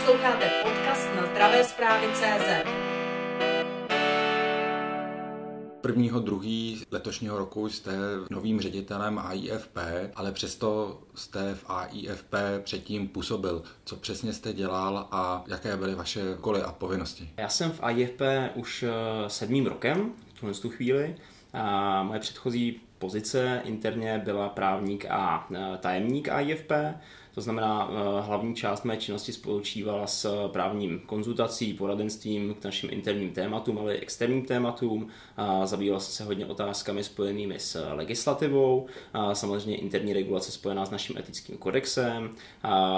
Posloucháte podcast na zdravé zprávy CZ. 1. 2. letošního roku jste novým ředitelem AIFP, ale přesto jste v AIFP předtím působil. Co přesně jste dělal a jaké byly vaše koly a povinnosti? Já jsem v AIFP už eh, sedmým rokem, v tuhle tu chvíli. A moje předchozí pozice interně byla právník a eh, tajemník AIFP, to znamená, eh, hlavní část mé činnosti spočívala s právním konzultací, poradenstvím k našim interním tématům, ale i externím tématům. Zabývala se hodně otázkami spojenými s legislativou, samozřejmě interní regulace spojená s naším etickým kodexem,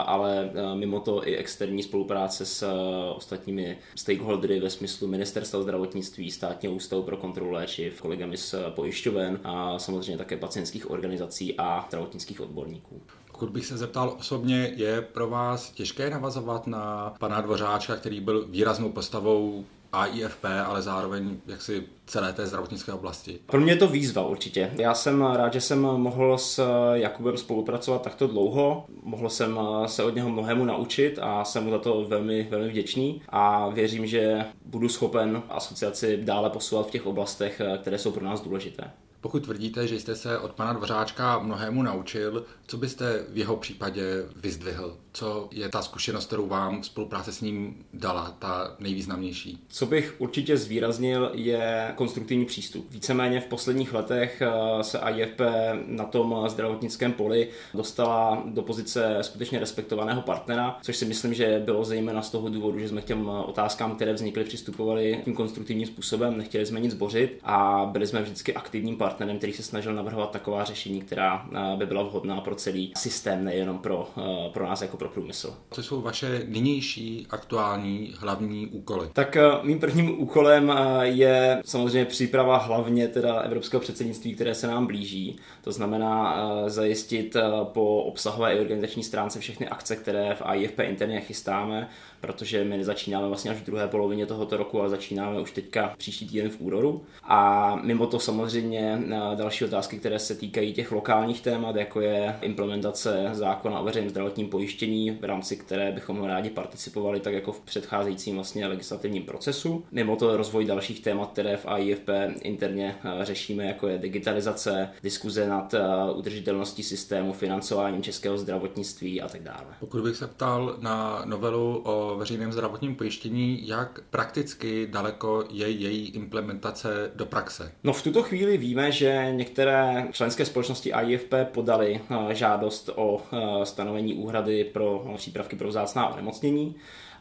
ale eh, mimo to i externí spolupráce s eh, ostatními stakeholdery ve smyslu Ministerstva zdravotnictví, Státního ústavu pro kontrolu léčiv, kolegami z pojišťoven a samozřejmě také pacientských organizací a zdravotnických odborníků. Pokud bych se zeptal osobně, je pro vás těžké navazovat na pana Dvořáčka, který byl výraznou postavou AIFP, ale zároveň jaksi celé té zdravotnické oblasti. Pro mě je to výzva určitě. Já jsem rád, že jsem mohl s Jakubem spolupracovat takto dlouho. Mohl jsem se od něho mnohému naučit a jsem mu za to velmi, velmi vděčný a věřím, že budu schopen asociaci dále posouvat v těch oblastech, které jsou pro nás důležité. Pokud tvrdíte, že jste se od pana Dvořáčka mnohému naučil, co byste v jeho případě vyzdvihl? Co je ta zkušenost, kterou vám spolupráce s ním dala, ta nejvýznamnější? Co bych určitě zvýraznil, je konstruktivní přístup. Víceméně v posledních letech eh, se IFP na tom zdravotnickém poli dostala do pozice skutečně respektovaného partnera, což si myslím, že bylo zejména z toho důvodu, že jsme k těm otázkám, které vznikly, přistupovali tím konstruktivním způsobem, nechtěli jsme nic zbořit a byli jsme vždycky aktivním partnerem partnerem, který se snažil navrhovat taková řešení, která eh, by byla vhodná pro celý systém, nejenom pro, eh, pro nás jako pro průmysl. Co jsou vaše nynější aktuální hlavní úkoly? Tak eh, mým prvním úkolem je samozřejmě příprava hlavně teda evropského předsednictví, které se nám blíží. To znamená zajistit po obsahové i organizační stránce všechny akce, které v AIFP interně chystáme, protože my začínáme vlastně až v druhé polovině tohoto roku a začínáme už teďka příští týden v úroru. A mimo to samozřejmě další otázky, které se týkají těch lokálních témat, jako je implementace zákona o veřejném zdravotním pojištění, v rámci které bychom rádi participovali, tak jako v předcházejícím vlastně legislativním procesu. Mimo to rozvoj dalších témat, které v AIFP interně eh, řešíme, jako je digitalizace, diskuze nad eh, udržitelností systému, financováním českého zdravotnictví a tak dále. Pokud bych se ptal na novelu o veřejném zdravotním pojištění, jak prakticky daleko je její implementace do praxe? No v tuto chvíli víme, že některé členské společnosti AIFP podali eh, žádost o eh, stanovení úhrady pro přípravky pro vzácná onemocnění.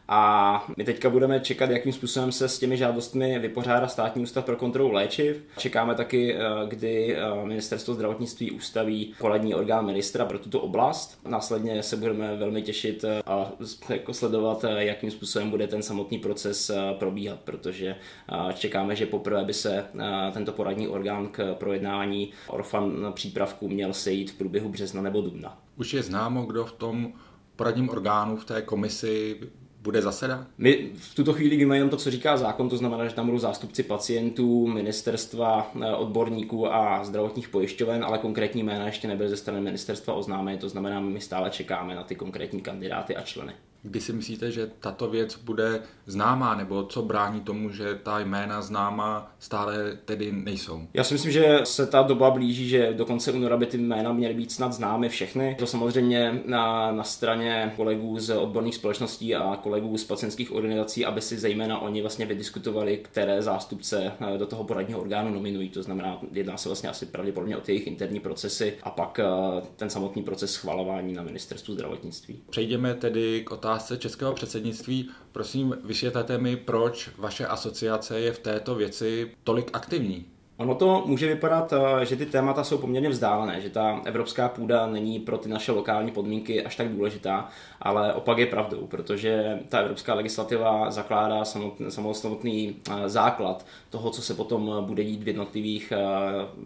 A my teďka budeme čekat, jakým způsobem se s těmi žádostmi vypořádá státní ústav pro kontrolu léčiv. Čekáme taky, eh, kdy eh, ministerstvo zdravotnictví ustaví poradní orgán ministra pro tuto oblast. Následně se budeme velmi těšit eh, a jako sledovat, jakým způsobem bude ten samotný proces probíhat, protože čekáme, že poprvé by se tento poradní orgán k projednání orfan přípravku měl sejít v průběhu března nebo dubna. Už je známo, kdo v tom poradním orgánu, v té komisi bude zasedat? My v tuto chvíli víme jen to, co říká zákon, to znamená, že tam budou zástupci pacientů, ministerstva, eh, odborníků a zdravotních pojišťoven, ale konkrétní jména ještě nebyly ze strany ministerstva oznámeny, to znamená, my stále čekáme na ty konkrétní kandidáty a členy. Kdy si myslíte, že tato věc bude známá, nebo co brání tomu, že ta jména známa stále tedy nejsou? Já si myslím, že se ta doba blíží, že do konce února by ty jména měly být snad známy všechny. To samozřejmě na, na straně kolegů z odborných společností a kolegů z pacientských organizací, aby si zejména oni vlastně vydiskutovali, které zástupce eh, do toho poradního orgánu nominují. To znamená, jedná se vlastně asi pravděpodobně o ty jejich interní procesy a pak eh, ten samotný proces schvalování na ministerstvu zdravotnictví. Přejdeme tedy k otázce otázce českého předsednictví. Prosím, vysvětlete mi, proč vaše asociace je v této věci tolik aktivní. Ono to může vypadat, eh, že ty témata jsou poměrně vzdálené, že ta evropská půda není pro ty naše lokální podmínky až tak důležitá, ale opak je pravdou, protože ta evropská legislativa zakládá samotný eh, základ toho, co se potom bude dít v jednotlivých eh,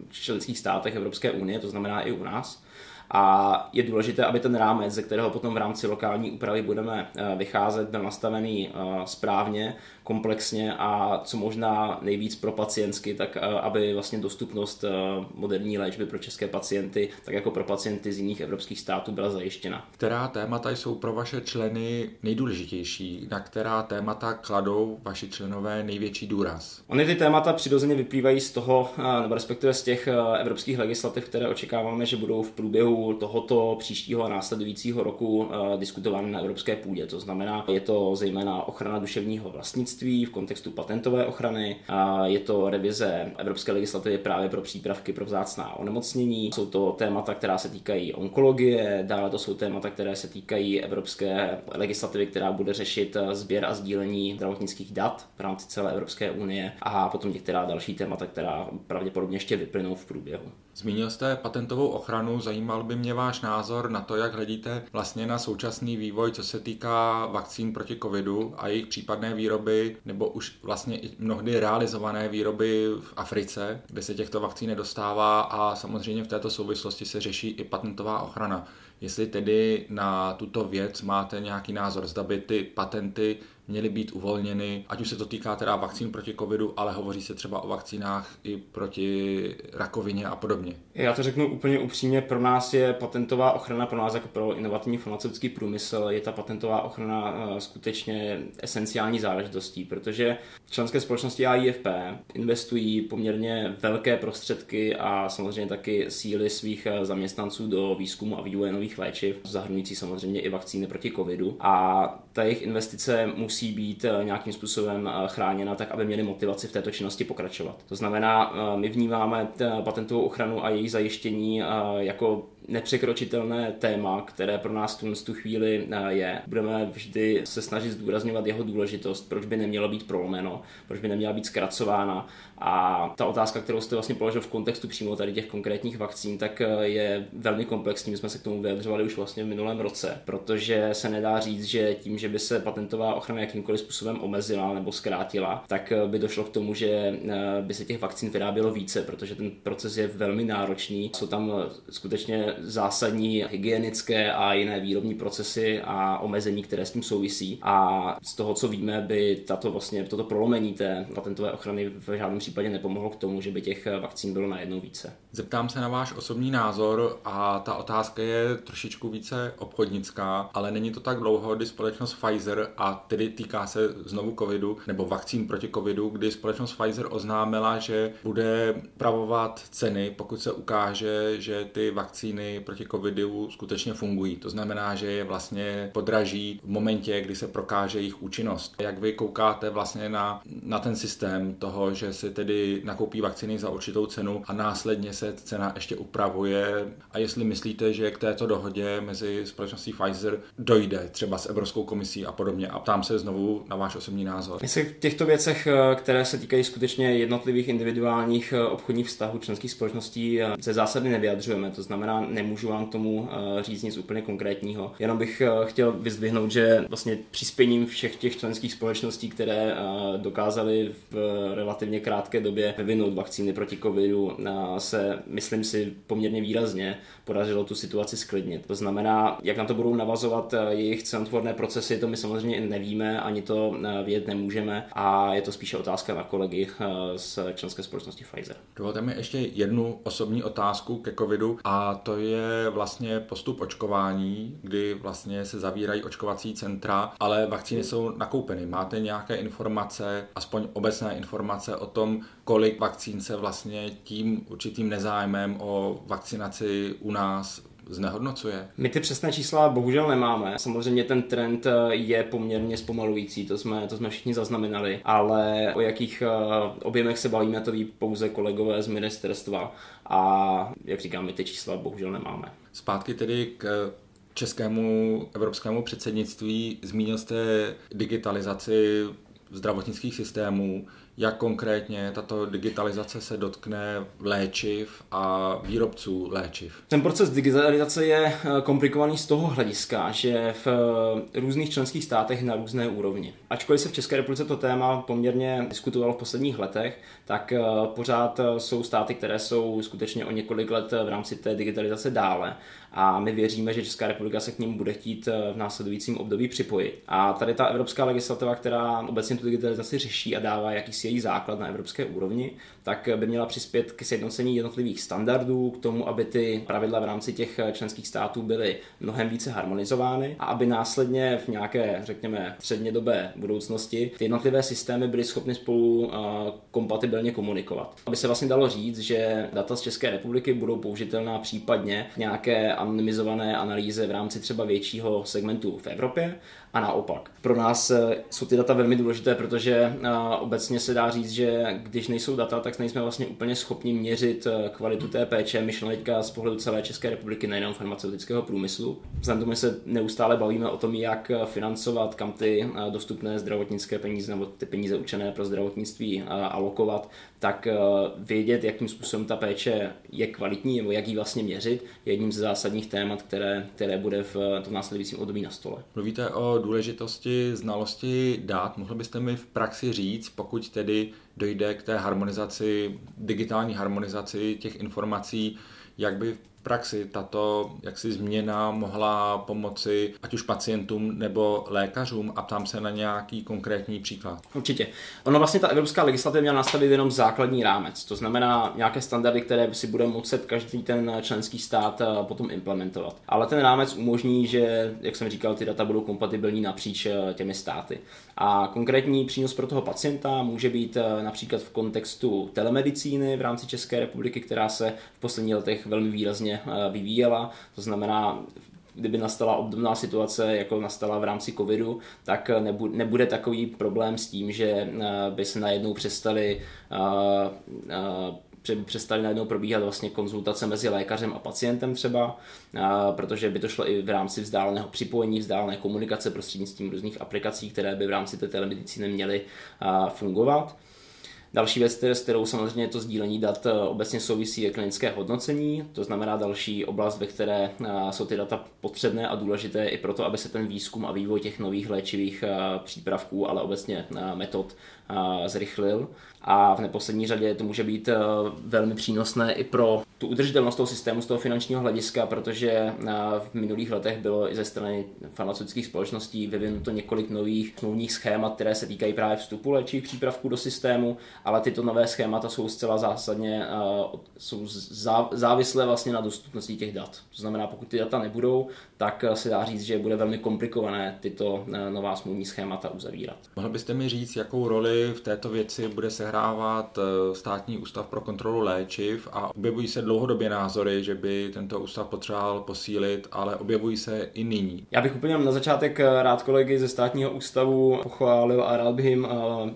členských státech Evropské unie, to znamená i u nás. A je důležité, aby ten rámec, ze kterého potom v rámci lokální úpravy budeme vycházet, byl nastavený správně, komplexně a co možná nejvíc pro pacientsky, tak aby vlastně dostupnost moderní léčby pro české pacienty, tak jako pro pacienty z jiných evropských států byla zajištěna. Která témata jsou pro vaše členy nejdůležitější? Na která témata kladou vaši členové největší důraz? Ony ty témata přirozeně vyplývají z toho, nebo respektive z těch evropských legislativ, které očekáváme, že budou v průběhu tohoto příštího a následujícího roku diskutovány na evropské půdě. To znamená, je to zejména ochrana duševního vlastnictví v kontextu patentové ochrany, je to revize evropské legislativy právě pro přípravky pro vzácná onemocnění, jsou to témata, která se týkají onkologie, dále to jsou témata, které se týkají evropské legislativy, která bude řešit sběr a sdílení zdravotnických dat v rámci celé Evropské unie a potom některá další témata, která pravděpodobně ještě vyplynou v průběhu. Zmínil jste patentovou ochranu, zajímal by mě váš názor na to, jak hledíte vlastně na současný vývoj, co se týká vakcín proti covidu a jejich případné výroby, nebo už vlastně i mnohdy realizované výroby v Africe, kde se těchto vakcín nedostává a samozřejmě v této souvislosti se řeší i patentová ochrana. Jestli tedy na tuto věc máte nějaký názor, zda by ty patenty měly být uvolněny, ať už se to týká teda vakcín proti covidu, ale hovoří se třeba o vakcínách i proti rakovině a podobně. Já to řeknu úplně upřímně, pro nás je patentová ochrana, pro nás jako pro inovativní farmaceutický průmysl, je ta patentová ochrana eh, skutečně esenciální záležitostí, protože členské společnosti AIFP investují poměrně velké prostředky a samozřejmě taky síly svých eh, zaměstnanců do výzkumu a vývoje nových léčiv, zahrnující samozřejmě i vakcíny proti covidu. A ta jejich investice musí musí být eh, nějakým způsobem eh, chráněna tak, aby měli motivaci v této činnosti pokračovat. To znamená, eh, my vnímáme patentovou ochranu a její zajištění jako nepřekročitelné téma, které pro nás v tu chvíli je. Budeme vždy se snažit zdůrazňovat jeho důležitost, proč by nemělo být prolomeno, proč by neměla být zkracována. A ta otázka, kterou jste vlastně položil v kontextu přímo tady těch konkrétních vakcín, tak je velmi komplexní. My jsme se k tomu vyjadřovali už vlastně v minulém roce, protože se nedá říct, že tím, že by se patentová ochrana jakýmkoliv způsobem omezila nebo zkrátila, tak eh, by došlo k tomu, že eh, by se těch vakcín vyrábělo více, protože ten proces je velmi náročný. Jsou tam eh, skutečně zásadní hygienické a jiné výrobní procesy a omezení, které s tím souvisí. A z toho, co víme, by tato vlastně, toto prolomení té patentové ochrany v žádném případě nepomohlo k tomu, že by těch vakcín bylo najednou více. Zeptám se na váš osobní názor a ta otázka je trošičku více obchodnická, ale není to tak dlouho, kdy společnost Pfizer a tedy týká se znovu covidu nebo vakcín proti covidu, kdy společnost Pfizer oznámila, že bude pravovat ceny, pokud se ukáže, že ty vakcíny proti covidu skutečně fungují. To znamená, že je vlastně podraží v momentě, kdy se prokáže jejich účinnost. Jak vy koukáte vlastně na, na ten systém toho, že se tedy nakoupí vakcíny za určitou cenu a následně se cena ještě upravuje a jestli myslíte, že k této dohodě mezi společností Pfizer dojde třeba s Evropskou komisí a podobně a ptám se znovu na váš osobní názor. Se v těchto věcech, eh, které se týkají skutečně jednotlivých individuálních eh, obchodních vztahů členských společností, eh, ze zásady nevyjadřujeme. To znamená, nemůžu vám k tomu říct nic úplně konkrétního. Jenom bych chtěl vyzdvihnout, že vlastně přispěním všech těch členských společností, které dokázaly v relativně krátké době vyvinout vakcíny proti covidu, se, myslím si, poměrně výrazně podařilo tu situaci sklidnit. To znamená, jak na to budou navazovat jejich cenotvorné procesy, to my samozřejmě nevíme, ani to eh, vědět nemůžeme a je to spíše otázka na kolegy eh, z členské společnosti Pfizer. Dovolte mi ještě jednu osobní otázku ke covidu a to je vlastně postup očkování, kdy vlastně se zavírají očkovací centra, ale vakcíny jsou nakoupeny. Máte nějaké informace, aspoň obecné informace o tom, kolik vakcín se vlastně tím určitým nezájmem o vakcinaci u nás znehodnocuje? My ty přesné čísla bohužel nemáme. Samozřejmě ten trend eh, je poměrně zpomalující, to jsme, to jsme všichni zaznamenali, ale o jakých eh, objemech se bavíme, to ví pouze kolegové z ministerstva a jak říkám, my ty čísla bohužel nemáme. Zpátky tedy k českému evropskému předsednictví. Zmínil jste digitalizaci zdravotnických systémů jak konkrétně tato digitalizace se dotkne léčiv a výrobců léčiv. Ten proces digitalizace je eh, komplikovaný z toho hlediska, že v eh, různých členských státech na různé úrovni. Ačkoliv se v České republice to téma poměrně diskutovalo v posledních letech, tak eh, pořád jsou státy, které jsou skutečně o několik let v rámci té digitalizace dále a my věříme, že Česká republika se k ním bude chtít v následujícím období připojit. A tady ta evropská legislativa, která obecně tu digitalizaci řeší a dává jakýsi její základ na evropské úrovni, tak by měla přispět k sjednocení jednotlivých standardů, k tomu, aby ty pravidla v rámci těch členských států byly mnohem více harmonizovány a aby následně v nějaké, řekněme, střednědobé budoucnosti ty jednotlivé systémy byly schopny spolu kompatibilně komunikovat. Aby se vlastně dalo říct, že data z České republiky budou použitelná případně nějaké anonymizované analýze v rámci třeba většího segmentu v Evropě a naopak. Pro nás eh, jsou ty data velmi důležité, protože eh, obecně se dá říct, že když nejsou data, tak nejsme vlastně úplně schopni měřit eh, kvalitu té péče, myšleno teďka z pohledu celé České republiky, nejenom farmaceutického průmyslu. Vzhledem tomu se neustále bavíme o tom, jak financovat, kam ty dostupné zdravotnické peníze nebo ty peníze určené pro zdravotnictví alokovat, tak vědět, jakým způsobem ta péče je kvalitní nebo jak ji vlastně měřit, je jedním z zásadních témat, které, které bude v tom následujícím období na stole. Mluvíte o důležitosti znalosti dát. Mohl byste mi v praxi říct, pokud tedy dojde k té harmonizaci, digitální harmonizaci těch informací, jak by praxi tato jaksi změna mohla pomoci ať už pacientům nebo lékařům a ptám se na nějaký konkrétní příklad. Určitě. Ono vlastně ta evropská legislativa měla nastavit jenom základní rámec, to znamená nějaké standardy, které si bude muset každý ten členský stát eh, potom implementovat. Ale ten rámec umožní, že, jak jsem říkal, ty data budou kompatibilní napříč eh, těmi státy. A konkrétní přínos pro toho pacienta může být eh, například v kontextu telemedicíny v rámci České republiky, která se v posledních letech velmi výrazně Eh, vyvíjela. To znamená, kdyby nastala obdobná situace, jako nastala v rámci covidu, tak nebude takový problém s tím, že eh, by se najednou přestali eh, přestali najednou probíhat vlastně konzultace mezi lékařem a pacientem třeba, protože by to šlo i v rámci vzdáleného připojení, vzdálené komunikace prostřednictvím různých aplikací, které by v rámci té telemedicíny měly fungovat. Další věc, s kterou samozřejmě to sdílení dat eh, obecně souvisí, je klinické hodnocení, to znamená další oblast, ve které eh, jsou ty data potřebné a důležité i proto, aby se ten výzkum a vývoj těch nových léčivých eh, přípravků, ale obecně metod zrychlil. A v neposlední řadě to může být velmi přínosné i pro tu udržitelnost toho systému z toho finančního hlediska, protože v minulých letech bylo i ze strany farmaceutických společností vyvinuto několik nových smluvních schémat, které se týkají právě vstupu léčivých přípravků do systému, ale tyto nové schémata jsou zcela zásadně jsou závislé vlastně na dostupnosti těch dat. To znamená, pokud ty data nebudou, tak se dá říct, že bude velmi komplikované tyto nová smluvní schémata uzavírat. Mohl byste mi říct, jakou roli v této věci bude sehrávat e, státní ústav pro kontrolu léčiv a objevují se dlouhodobě názory, že by tento ústav potřeboval posílit, ale objevují se i nyní. Já bych úplně na začátek rád kolegy ze státního ústavu pochválil a rád bych jim,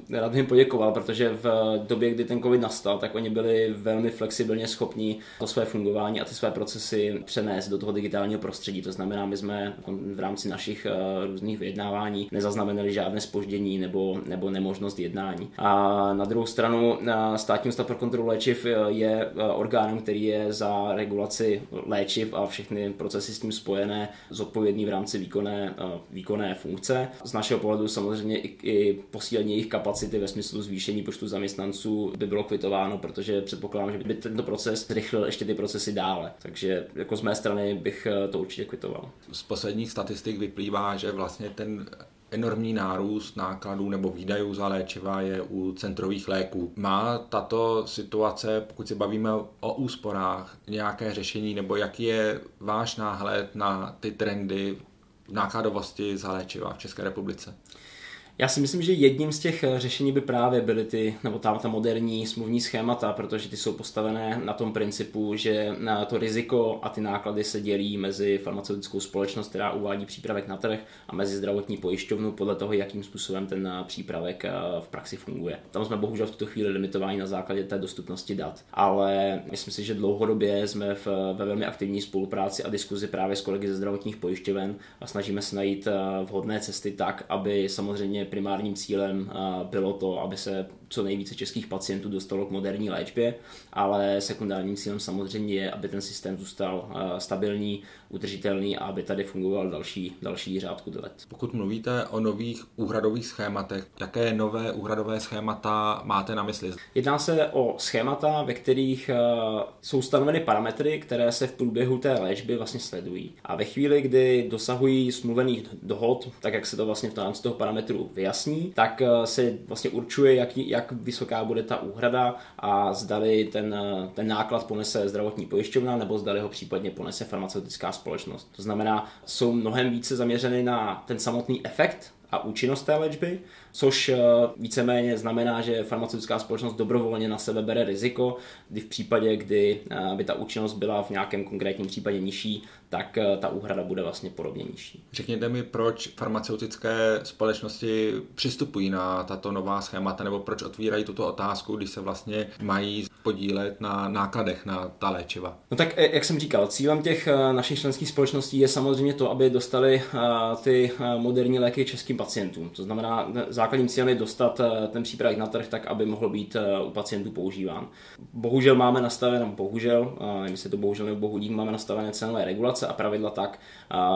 rád bych jim poděkoval, protože v době, kdy ten covid nastal, tak oni byli velmi flexibilně schopní to své fungování a ty své procesy přenést do toho digitálního prostředí. To znamená, my jsme v rámci našich různých vyjednávání nezaznamenali žádné spoždění nebo, nebo nemožnost jednání. A na druhou stranu státní ústav pro kontrolu léčiv je orgánem, který je za regulaci léčiv a všechny procesy s tím spojené zodpovědný v rámci výkonné, eh, výkonné funkce. Z našeho pohledu samozřejmě i, i posílení jejich kapacity ve smyslu zvýšení počtu zaměstnanců by bylo kvitováno, protože předpokládám, že by tento proces zrychlil ještě ty procesy dále. Takže jako z mé strany bych eh, to určitě kvitoval. Z posledních statistik vyplývá, že vlastně ten enormní nárůst nákladů nebo výdajů za léčiva je u centrových léků. Má tato situace, pokud se bavíme o úsporách, nějaké řešení nebo jaký je váš náhled na ty trendy nákladovosti za léčiva v České republice? Já si myslím, že jedním z těch eh, řešení by právě byly ty, nebo tam ta moderní smluvní schémata, protože ty jsou postavené na tom principu, že na to riziko a ty náklady se dělí mezi farmaceutickou společnost, která uvádí přípravek na trh, a mezi zdravotní pojišťovnu podle toho, jakým způsobem ten eh, přípravek eh, v praxi funguje. Tam jsme bohužel v tuto chvíli limitováni na základě té dostupnosti dat, ale myslím si, že dlouhodobě jsme v, ve velmi aktivní spolupráci a diskuzi právě s kolegy ze zdravotních pojišťoven a snažíme se najít vhodné cesty tak, aby samozřejmě primárním cílem bylo to, aby se co nejvíce českých pacientů dostalo k moderní léčbě, ale sekundárním cílem samozřejmě je, aby ten systém zůstal stabilní, udržitelný a aby tady fungoval další, další řádku let. Pokud mluvíte o nových úhradových schématech, jaké nové úhradové schémata máte na mysli? Jedná se o schémata, ve kterých jsou stanoveny parametry, které se v průběhu té léčby vlastně sledují. A ve chvíli, kdy dosahují smluvených dohod, tak jak se to vlastně v rámci toho parametru vyjasní, tak eh, se vlastně určuje, jak, jak vysoká bude ta úhrada a zdali ten, eh, ten náklad ponese zdravotní pojišťovna nebo zdali ho případně ponese farmaceutická společnost. To znamená, jsou mnohem více zaměřeny na ten samotný efekt a účinnost té léčby, což eh, víceméně znamená, že farmaceutická společnost dobrovolně na sebe bere riziko, kdy v případě, kdy eh, by ta účinnost byla v nějakém konkrétním případě nižší, tak eh, ta úhrada bude vlastně podobně nižší. Řekněte mi, proč farmaceutické společnosti přistupují na tato nová schémata, nebo proč otvírají tuto otázku, když se vlastně mají podílet na nákladech na ta léčiva? No tak, jak jsem říkal, cílem těch našich členských společností je samozřejmě to, aby dostali ty moderní léky českým pacientům. To znamená, základním cílem je dostat eh, ten přípravek na trh tak, aby mohl být eh, u pacientů používán. Bohužel máme nastavené, bohužel, nevím, jestli to bohužel nebo bohudík, máme nastavené cenové regulace a pravidla tak,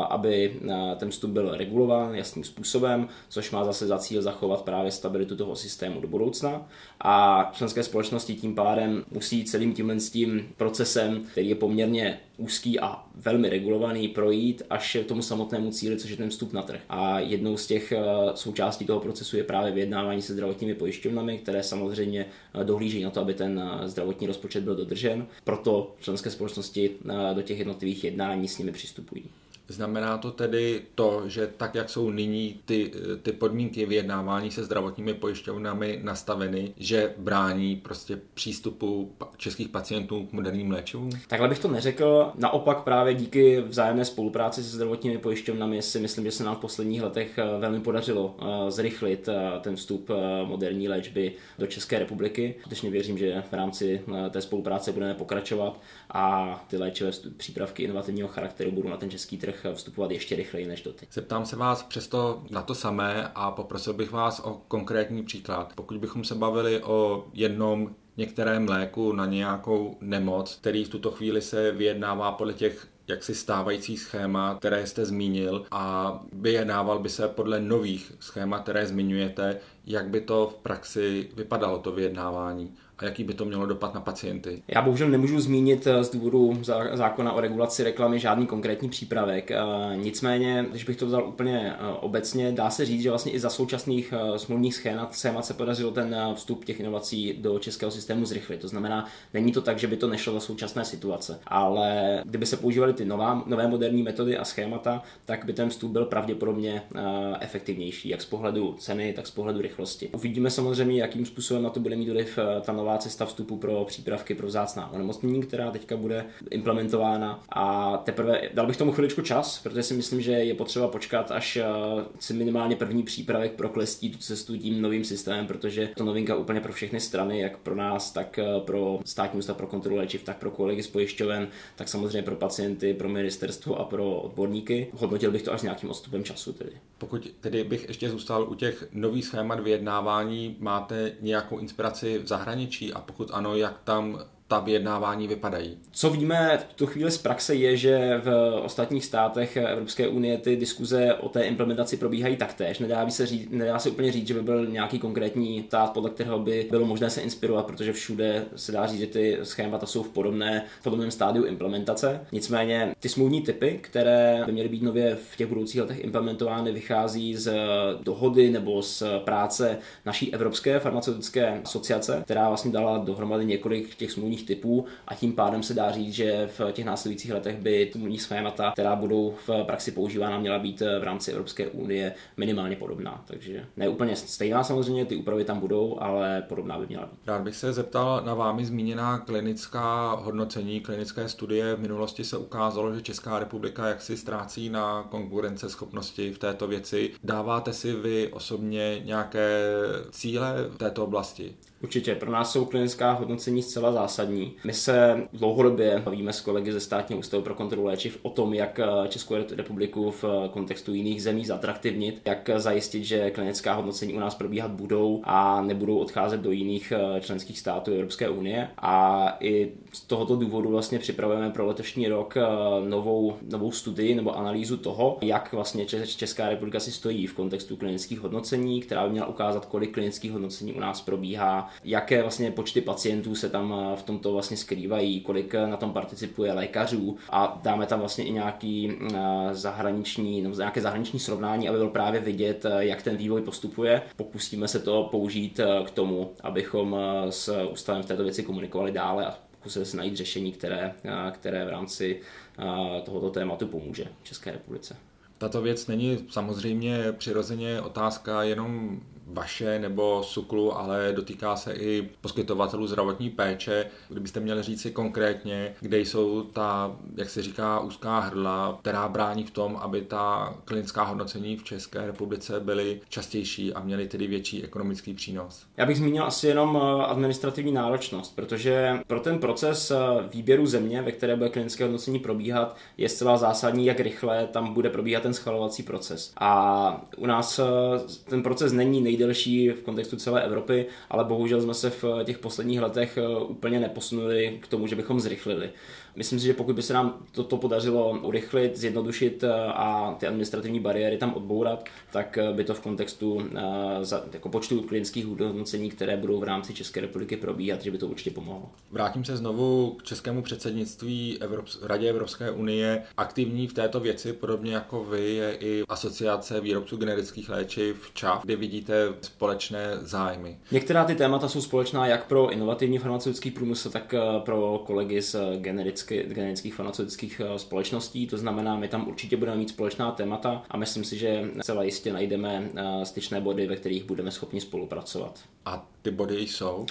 aby ten vstup byl regulován jasným způsobem, což má zase za cíl zachovat právě stabilitu toho systému do budoucna. A členské společnosti tím pádem musí celým tímhle s tím procesem, který je poměrně úzký a velmi regulovaný, projít až k tomu samotnému cíli, což je ten vstup na trh. A jednou z těch součástí toho procesu je právě vyjednávání se zdravotními pojišťovnami, které samozřejmě dohlíží na to, aby ten zdravotní rozpočet byl dodržen. Proto členské společnosti do těch jednotlivých jednání s nimi přistupují. Znamená to tedy to, že tak, jak jsou nyní ty, ty podmínky vyjednávání se zdravotními pojišťovnami nastaveny, že brání prostě přístupu českých pacientů k moderním léčivům? Takhle bych to neřekl. Naopak právě díky vzájemné spolupráci se zdravotními pojišťovnami si myslím, že se nám v posledních letech eh, velmi podařilo eh, zrychlit eh, ten vstup moderní léčby do České republiky. Skutečně věřím, že v rámci té spolupráce budeme pokračovat a ty léčivé přípravky inovativního charakteru budou na ten český trh trh vstupovat ještě rychleji než doty. Zeptám se vás přesto na to samé a poprosil bych vás o konkrétní příklad. Pokud bychom se bavili o jednom některém léku na nějakou nemoc, který v tuto chvíli se vyjednává podle těch jaksi stávající schéma, které jste zmínil a vyjednával by se podle nových schémat, které zmiňujete, jak by to v praxi vypadalo, to vyjednávání a jaký by to mělo dopad na pacienty? Já bohužel nemůžu zmínit eh, z důvodu zákona o regulaci reklamy žádný konkrétní přípravek. Eh, nicméně, když bych to vzal úplně eh, obecně, dá se říct, že vlastně i za současných smluvních schémat, schémat se podařilo ten vstup těch inovací do českého systému zrychlit. To znamená, není to tak, že by to nešlo za současné situace, ale kdyby se používaly ty nová, nové moderní metody a schémata, tak by ten vstup byl pravděpodobně efektivnější, jak z pohledu ceny, tak z pohledu rychlosti. Uvidíme samozřejmě, jakým způsobem na to bude mít vliv ta nová cesta vstupu pro přípravky pro vzácná onemocnění, která teďka bude implementována. A teprve dal bych tomu chviličku čas, protože si myslím, že je potřeba počkat, až eh, si minimálně první přípravek proklestí tu cestu tím novým systémem, protože to novinka úplně pro všechny strany, jak pro nás, tak eh, pro státní ústav pro kontrolu léčiv, tak pro kolegy z pojišťoven, tak samozřejmě pro pacienty, pro ministerstvo a pro odborníky. Hodnotil bych to až nějakým odstupem času tedy. Pokud tedy bych ještě zůstal u těch nových schémat vyjednávání, máte nějakou inspiraci v zahraničí? A pokud ano, jak tam ta vyjednávání vypadají. Co víme v tu chvíli z praxe je, že v ostatních státech Evropské unie ty diskuze o té implementaci probíhají taktéž. Nedá, by se, říct, nedá se úplně říct, že by byl nějaký konkrétní stát, podle kterého by bylo možné se inspirovat, protože všude se dá říct, že ty schémata jsou v podobné, v podobném stádiu implementace. Nicméně ty smluvní typy, které by měly být nově v těch budoucích letech implementovány, vychází z dohody nebo z práce naší Evropské farmaceutické asociace, která vlastně dala dohromady několik těch smluvních smluvních typů a tím pádem se dá říct, že v těch následujících letech by smluvní schémata, která budou v praxi používána, měla být v rámci Evropské unie minimálně podobná. Takže ne úplně stejná samozřejmě, ty úpravy tam budou, ale podobná by měla být. Rád bych se zeptal na vámi zmíněná klinická hodnocení, klinické studie. V minulosti se ukázalo, že Česká republika jaksi ztrácí na konkurenceschopnosti v této věci. Dáváte si vy osobně nějaké cíle v této oblasti? Určitě, pro nás jsou klinická hodnocení zcela zásadní. My se dlouhodobě bavíme s kolegy ze státního ústavu pro kontrolu léčiv o tom, jak Českou republiku v kontextu jiných zemí zatraktivnit, jak zajistit, že klinická hodnocení u nás probíhat budou a nebudou odcházet do jiných členských států Evropské unie. A i z tohoto důvodu vlastně připravujeme pro letošní rok novou, novou studii nebo analýzu toho, jak vlastně Česká republika si stojí v kontextu klinických hodnocení, která by měla ukázat, kolik klinických hodnocení u nás probíhá, jaké vlastně počty pacientů se tam v tomto vlastně skrývají, kolik na tom participuje lékařů a dáme tam vlastně i nějaký zahraniční, nebo nějaké zahraniční srovnání, aby byl právě vidět, jak ten vývoj postupuje. Pokusíme se to použít k tomu, abychom s ústavem v této věci komunikovali dále a pokusili se najít řešení, které, které v rámci tohoto tématu pomůže České republice. Tato věc není samozřejmě přirozeně otázka jenom vaše nebo SUKLu, ale dotýká se i poskytovatelů zdravotní péče. Kdybyste měli říct si konkrétně, kde jsou ta, jak se říká, úzká hrdla, která brání v tom, aby ta klinická hodnocení v České republice byly častější a měly tedy větší ekonomický přínos? Já bych zmínil asi jenom eh, administrativní náročnost, protože pro ten proces eh, výběru země, ve které bude klinické hodnocení probíhat, je zcela zásadní, jak rychle tam bude probíhat ten schvalovací proces. A u nás eh, ten proces není nej nejdelší v kontextu celé Evropy, ale bohužel jsme se v těch posledních letech eh, úplně neposunuli k tomu, že bychom zrychlili. Myslím si, že pokud by se nám toto podařilo urychlit, zjednodušit eh, a ty administrativní bariéry tam odbourat, tak eh, by to v kontextu jako počtu klinických hodnocení, které budou v rámci České republiky probíhat, že by to určitě pomohlo. Vrátím se znovu k českému předsednictví Evrops- Radě Evropské unie. Aktivní v této věci, podobně jako vy, je i Asociace výrobců generických léčiv ČAV, kde vidíte společné zájmy. Některá ty témata jsou společná jak pro inovativní farmaceutický průmysl, tak eh, pro kolegy z generických farmaceutických eh, společností. To znamená, my tam určitě budeme mít společná témata a myslím si, že celá jistě najdeme eh, styčné body, ve kterých budeme schopni spolupracovat. A ty body jsou?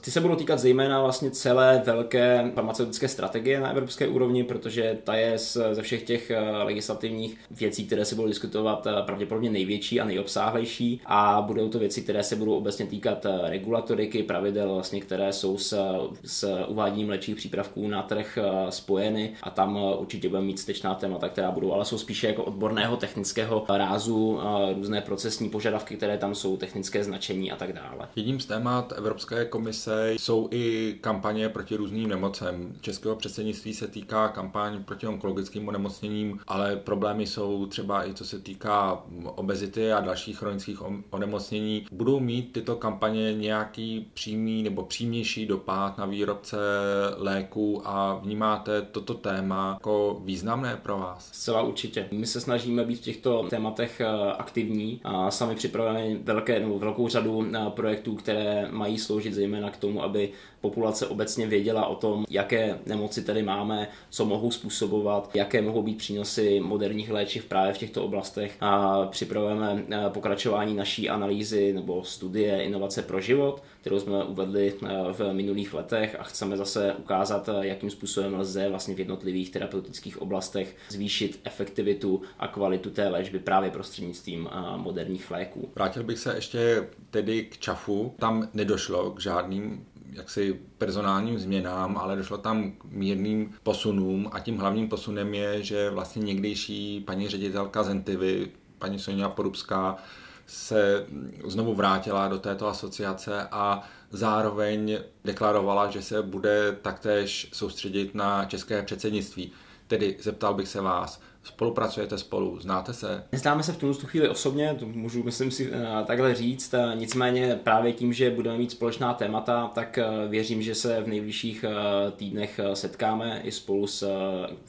Ty se budou týkat zejména vlastně celé velké farmaceutické strategie na evropské úrovni, protože ta je ze všech těch legislativních věcí, které se budou diskutovat, pravděpodobně největší a nejobsáhlejší a budou to věci, které se budou obecně týkat eh, regulatoriky, pravidel, vlastně, které jsou s, s uváděním léčivých přípravků na trh eh, spojeny a tam eh, určitě budeme mít stečná témata, která budou, ale jsou spíše jako odborného technického rázu, různé procesní požadavky, které tam jsou, technické značení a tak dále. Jedním z témat Evropské komise jsou i kampaně proti různým nemocem. Českého předsednictví se týká kampaň proti onkologickým onemocněním, ale problémy jsou třeba i co se týká obezity a dalších chronických onemocnění. Budou mít tyto kampaně nějaký přímý nebo přímější dopad na výrobce léků a vnímáte toto téma jako významné pro vás? Zcela určitě. My se snažíme být v těchto tématech eh, aktivní a sami připravujeme velké, nebo velkou řadu eh, projektů, které mají sloužit zejména k tomu, aby populace obecně věděla o tom, jaké nemoci tady máme, co mohou způsobovat, jaké mohou být přínosy moderních léčiv právě v těchto oblastech. A připravujeme eh, pokračování naší analýzy nebo studie Inovace pro život, kterou jsme uvedli eh, v minulých letech a chceme zase ukázat, eh, jakým způsobem lze vlastně v jednotlivých terapeutických oblastech zvýšit efektivitu a kvalitu té léčby právě prostřednictvím moderních léků. Vrátil bych se ještě tedy k ČAFu. Tam nedošlo k žádným jaksi personálním změnám, ale došlo tam k mírným posunům a tím hlavním posunem je, že vlastně někdejší paní ředitelka Zentivy, paní Sonja Porubská, se znovu vrátila do této asociace a zároveň deklarovala, že se bude taktéž soustředit na české předsednictví. Tedy zeptal bych se vás, Spolupracujete spolu, znáte se? Neznáme se v tuhle chvíli osobně, to můžu myslím si eh, takhle říct, eh, nicméně právě tím, že budeme mít společná témata, tak eh, věřím, že se v nejbližších týdnech setkáme i spolu s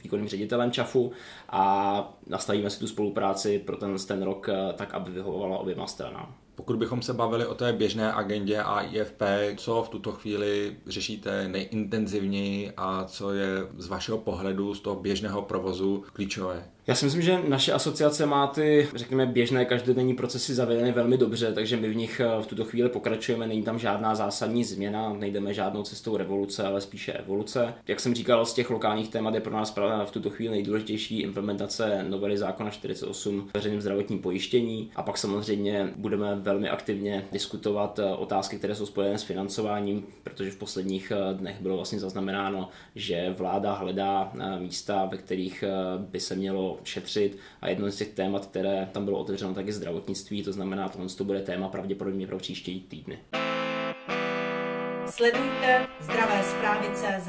výkonným ředitelem ČAFu a nastavíme si tu spolupráci pro ten, ten rok tak, aby vyhovovala oběma stranám. Pokud bychom se bavili o té běžné agendě AIFP, co v tuto chvíli řešíte nejintenzivněji a co je z vašeho pohledu z toho běžného provozu klíčové? Já si myslím, že naše asociace má ty, řekněme, běžné každodenní procesy zavedeny velmi dobře, takže my v nich eh, v tuto chvíli pokračujeme, není tam žádná zásadní změna, nejdeme žádnou cestou revoluce, ale spíše evoluce. Jak jsem říkal, z těch lokálních témat je pro nás v tuto chvíli nejdůležitější implementace novely zákona 48 veřejným zdravotním pojištění a pak samozřejmě budeme velmi aktivně diskutovat eh, otázky, které jsou spojené s financováním, protože v posledních eh, dnech bylo vlastně zaznamenáno, že vláda hledá místa, ve kterých by se šetřit a jedno z těch témat, které tam bylo otevřeno, tak je zdravotnictví, to znamená, tohle to bude téma pravděpodobně pro příští týdny. Sledujte zdravé zprávy CZ.